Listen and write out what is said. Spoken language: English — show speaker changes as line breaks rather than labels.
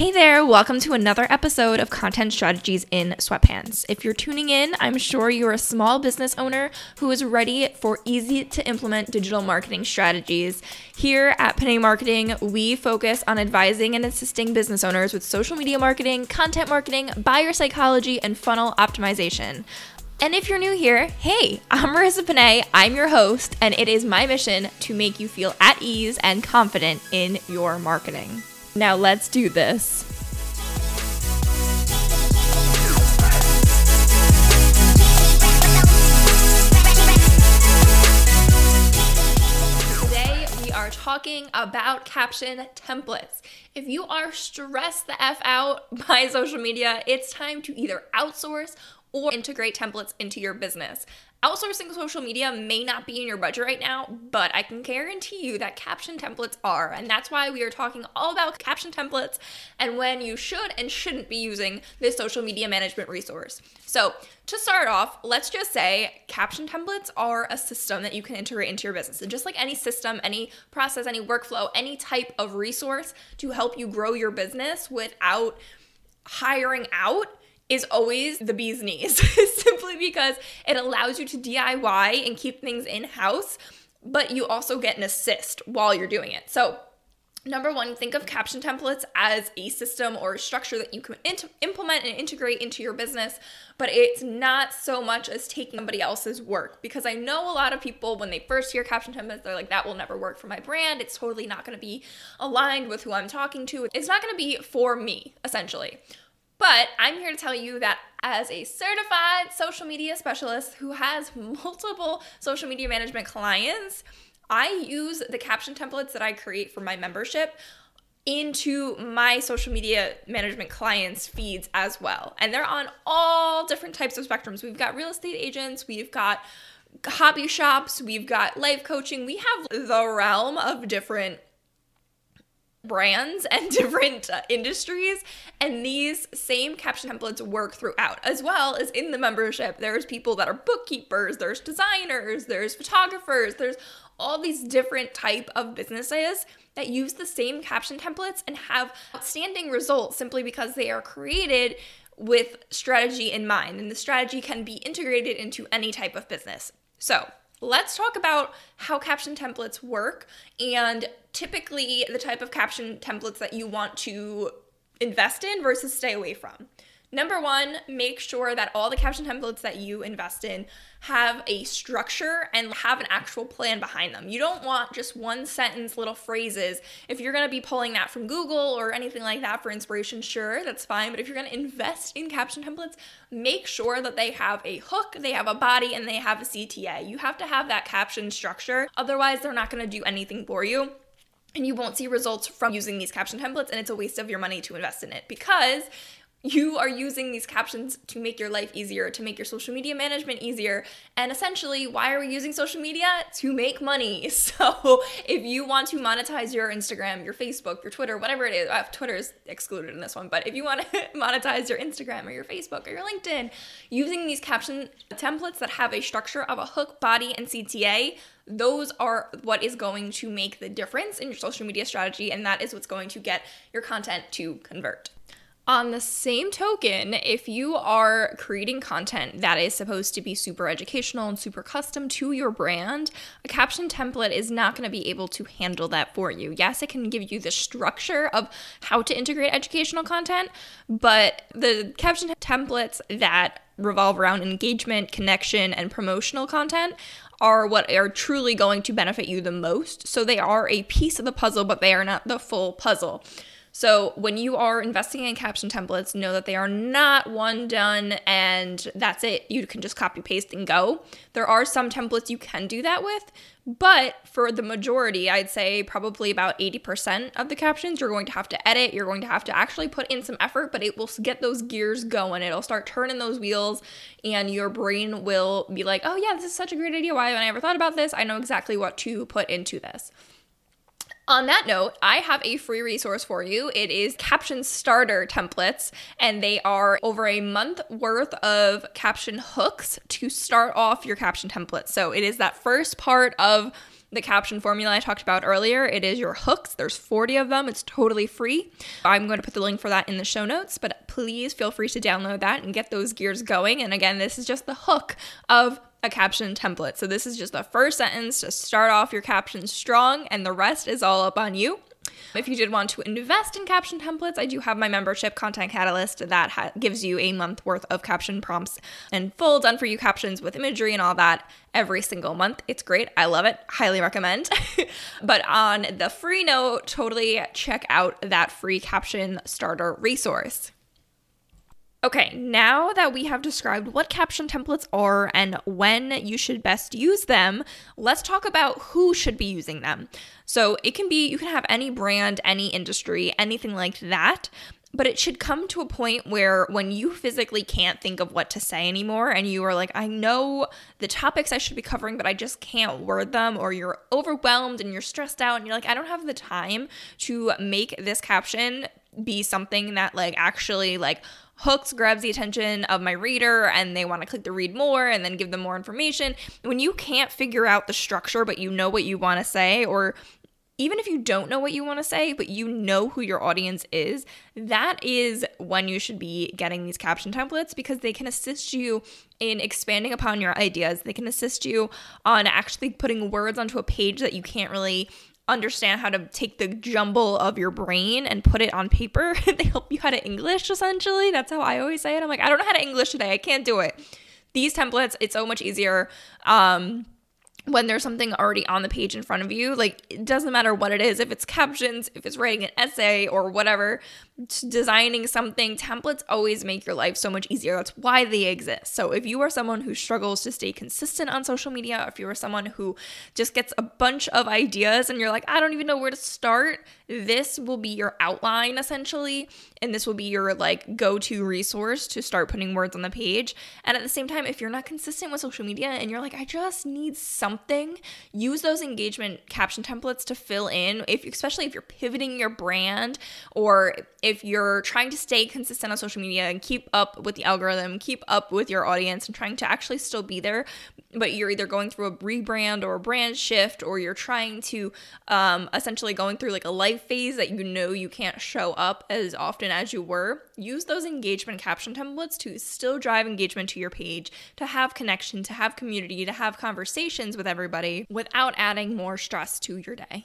Hey there, welcome to another episode of Content Strategies in Sweatpants. If you're tuning in, I'm sure you're a small business owner who is ready for easy to implement digital marketing strategies. Here at Panay Marketing, we focus on advising and assisting business owners with social media marketing, content marketing, buyer psychology, and funnel optimization. And if you're new here, hey, I'm Marissa Panay, I'm your host, and it is my mission to make you feel at ease and confident in your marketing. Now let's do this. Today we are talking about caption templates. If you are stressed the F out by social media, it's time to either outsource or integrate templates into your business. Outsourcing social media may not be in your budget right now, but I can guarantee you that caption templates are. And that's why we are talking all about caption templates and when you should and shouldn't be using this social media management resource. So, to start off, let's just say caption templates are a system that you can integrate into your business. And just like any system, any process, any workflow, any type of resource to help you grow your business without hiring out is always the bee's knees, simply because it allows you to DIY and keep things in house, but you also get an assist while you're doing it. So, Number one, think of caption templates as a system or a structure that you can int- implement and integrate into your business, but it's not so much as taking somebody else's work. Because I know a lot of people, when they first hear caption templates, they're like, that will never work for my brand. It's totally not gonna be aligned with who I'm talking to. It's not gonna be for me, essentially. But I'm here to tell you that as a certified social media specialist who has multiple social media management clients, I use the caption templates that I create for my membership into my social media management clients' feeds as well. And they're on all different types of spectrums. We've got real estate agents, we've got hobby shops, we've got life coaching, we have the realm of different brands and different uh, industries and these same caption templates work throughout as well as in the membership there's people that are bookkeepers there's designers there's photographers there's all these different type of businesses that use the same caption templates and have outstanding results simply because they are created with strategy in mind and the strategy can be integrated into any type of business. So let's talk about how caption templates work and typically the type of caption templates that you want to invest in versus stay away from. Number one, make sure that all the caption templates that you invest in have a structure and have an actual plan behind them. You don't want just one sentence little phrases. If you're going to be pulling that from Google or anything like that for inspiration, sure, that's fine. But if you're going to invest in caption templates, make sure that they have a hook, they have a body, and they have a CTA. You have to have that caption structure. Otherwise, they're not going to do anything for you and you won't see results from using these caption templates and it's a waste of your money to invest in it because you are using these captions to make your life easier, to make your social media management easier. And essentially, why are we using social media? To make money. So, if you want to monetize your Instagram, your Facebook, your Twitter, whatever it is, uh, Twitter is excluded in this one, but if you want to monetize your Instagram or your Facebook or your LinkedIn, using these caption templates that have a structure of a hook, body, and CTA, those are what is going to make the difference in your social media strategy, and that is what's going to get your content to convert. On the same token, if you are creating content that is supposed to be super educational and super custom to your brand, a caption template is not going to be able to handle that for you. Yes, it can give you the structure of how to integrate educational content, but the caption templates that revolve around engagement, connection, and promotional content are what are truly going to benefit you the most. So they are a piece of the puzzle, but they are not the full puzzle. So when you are investing in caption templates, know that they are not one done and that's it. You can just copy paste and go. There are some templates you can do that with, but for the majority, I'd say probably about 80% of the captions, you're going to have to edit. You're going to have to actually put in some effort, but it will get those gears going. It'll start turning those wheels, and your brain will be like, oh, yeah, this is such a great idea. Why haven't I ever thought about this? I know exactly what to put into this. On that note, I have a free resource for you. It is caption starter templates, and they are over a month worth of caption hooks to start off your caption template. So it is that first part of the caption formula I talked about earlier. It is your hooks. There's 40 of them. It's totally free. I'm going to put the link for that in the show notes, but please feel free to download that and get those gears going. And again, this is just the hook of a caption template. So this is just the first sentence to start off your caption strong, and the rest is all up on you. If you did want to invest in caption templates, I do have my membership, Content Catalyst, that ha- gives you a month worth of caption prompts and full done for you captions with imagery and all that every single month. It's great. I love it. Highly recommend. but on the free note, totally check out that free caption starter resource. Okay, now that we have described what caption templates are and when you should best use them, let's talk about who should be using them. So it can be, you can have any brand, any industry, anything like that. But it should come to a point where when you physically can't think of what to say anymore and you are like, I know the topics I should be covering, but I just can't word them, or you're overwhelmed and you're stressed out and you're like, I don't have the time to make this caption be something that like actually like hooks grabs the attention of my reader and they want to click the read more and then give them more information when you can't figure out the structure but you know what you want to say or even if you don't know what you want to say, but you know who your audience is, that is when you should be getting these caption templates because they can assist you in expanding upon your ideas. They can assist you on actually putting words onto a page that you can't really understand how to take the jumble of your brain and put it on paper. they help you how to English essentially. That's how I always say it. I'm like, I don't know how to English today. I can't do it. These templates, it's so much easier. Um, when there's something already on the page in front of you, like it doesn't matter what it is, if it's captions, if it's writing an essay or whatever, designing something, templates always make your life so much easier. That's why they exist. So if you are someone who struggles to stay consistent on social media, if you are someone who just gets a bunch of ideas and you're like, I don't even know where to start, this will be your outline essentially. And this will be your like go to resource to start putting words on the page. And at the same time, if you're not consistent with social media and you're like, I just need something, use those engagement caption templates to fill in. If especially if you're pivoting your brand or if you're trying to stay consistent on social media and keep up with the algorithm, keep up with your audience, and trying to actually still be there, but you're either going through a rebrand or a brand shift, or you're trying to um, essentially going through like a life phase that you know you can't show up as often as you were, use those engagement caption templates to still drive engagement to your page, to have connection, to have community, to have conversations with everybody without adding more stress to your day.